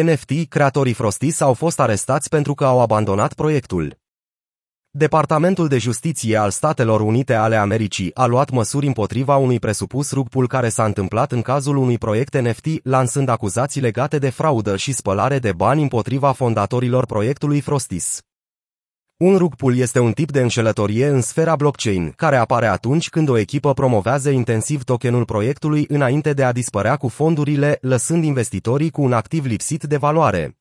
NFT, creatorii Frostis au fost arestați pentru că au abandonat proiectul. Departamentul de Justiție al Statelor Unite ale Americii a luat măsuri împotriva unui presupus rugpul care s-a întâmplat în cazul unui proiect NFT, lansând acuzații legate de fraudă și spălare de bani împotriva fondatorilor proiectului Frostis. Un rugpul este un tip de înșelătorie în sfera blockchain, care apare atunci când o echipă promovează intensiv tokenul proiectului înainte de a dispărea cu fondurile, lăsând investitorii cu un activ lipsit de valoare.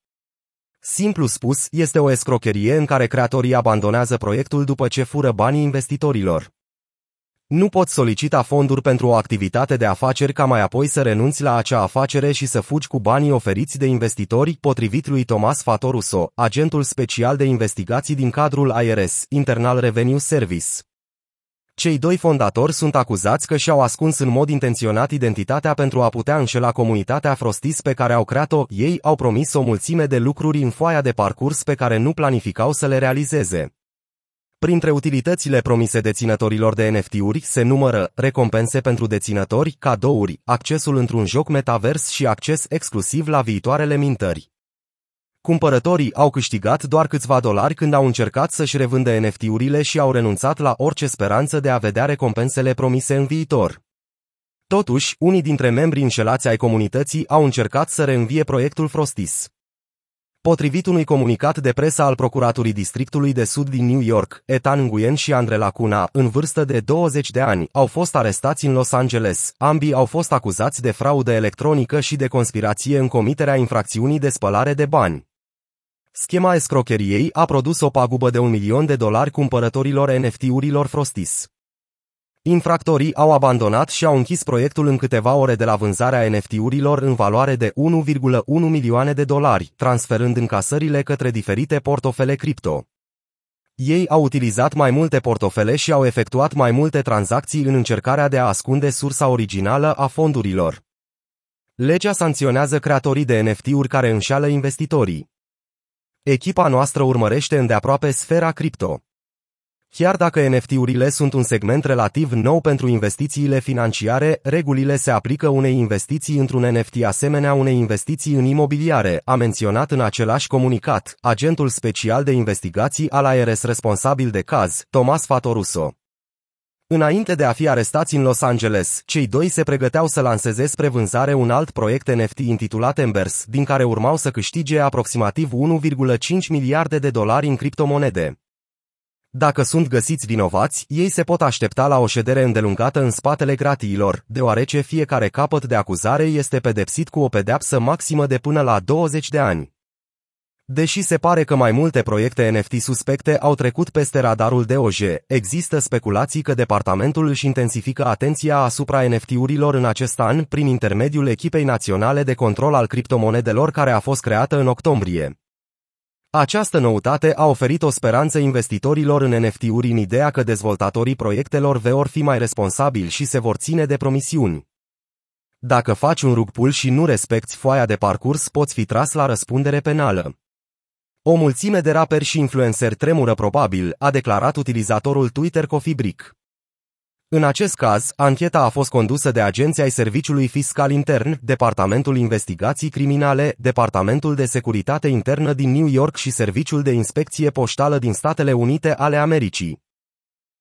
Simplu spus, este o escrocherie în care creatorii abandonează proiectul după ce fură banii investitorilor. Nu poți solicita fonduri pentru o activitate de afaceri ca mai apoi să renunți la acea afacere și să fugi cu banii oferiți de investitori, potrivit lui Thomas Fatoruso, agentul special de investigații din cadrul IRS, Internal Revenue Service. Cei doi fondatori sunt acuzați că și-au ascuns în mod intenționat identitatea pentru a putea înșela comunitatea Frostis pe care au creat-o, ei au promis o mulțime de lucruri în foaia de parcurs pe care nu planificau să le realizeze. Printre utilitățile promise deținătorilor de NFT-uri se numără recompense pentru deținători, cadouri, accesul într-un joc metavers și acces exclusiv la viitoarele mintări. Cumpărătorii au câștigat doar câțiva dolari când au încercat să-și revândă NFT-urile și au renunțat la orice speranță de a vedea recompensele promise în viitor. Totuși, unii dintre membrii înșelați ai comunității au încercat să reînvie proiectul Frostis. Potrivit unui comunicat de presă al Procuraturii Districtului de Sud din New York, Ethan Nguyen și Andre Lacuna, în vârstă de 20 de ani, au fost arestați în Los Angeles. Ambii au fost acuzați de fraudă electronică și de conspirație în comiterea infracțiunii de spălare de bani. Schema escrocheriei a produs o pagubă de un milion de dolari cumpărătorilor NFT-urilor Frostis. Infractorii au abandonat și au închis proiectul în câteva ore de la vânzarea NFT-urilor în valoare de 1,1 milioane de dolari, transferând încasările către diferite portofele cripto. Ei au utilizat mai multe portofele și au efectuat mai multe tranzacții în încercarea de a ascunde sursa originală a fondurilor. Legea sancționează creatorii de NFT-uri care înșeală investitorii. Echipa noastră urmărește îndeaproape sfera cripto. Chiar dacă NFT-urile sunt un segment relativ nou pentru investițiile financiare, regulile se aplică unei investiții într-un NFT asemenea unei investiții în imobiliare, a menționat în același comunicat agentul special de investigații al ARS responsabil de caz, Thomas Fatoruso. Înainte de a fi arestați în Los Angeles, cei doi se pregăteau să lanseze spre vânzare un alt proiect NFT intitulat Embers, din care urmau să câștige aproximativ 1,5 miliarde de dolari în criptomonede. Dacă sunt găsiți vinovați, ei se pot aștepta la o ședere îndelungată în spatele gratiilor, deoarece fiecare capăt de acuzare este pedepsit cu o pedeapsă maximă de până la 20 de ani. Deși se pare că mai multe proiecte NFT suspecte au trecut peste radarul DOJ, există speculații că departamentul își intensifică atenția asupra NFT-urilor în acest an prin intermediul echipei naționale de control al criptomonedelor care a fost creată în octombrie. Această noutate a oferit o speranță investitorilor în NFT-uri în ideea că dezvoltatorii proiectelor vor fi mai responsabili și se vor ține de promisiuni. Dacă faci un rug și nu respecti foaia de parcurs, poți fi tras la răspundere penală. O mulțime de raperi și influenceri tremură probabil, a declarat utilizatorul Twitter Coffee Brick. În acest caz, ancheta a fost condusă de agenții ai Serviciului Fiscal Intern, Departamentul Investigații Criminale, Departamentul de Securitate Internă din New York și Serviciul de Inspecție Poștală din Statele Unite ale Americii.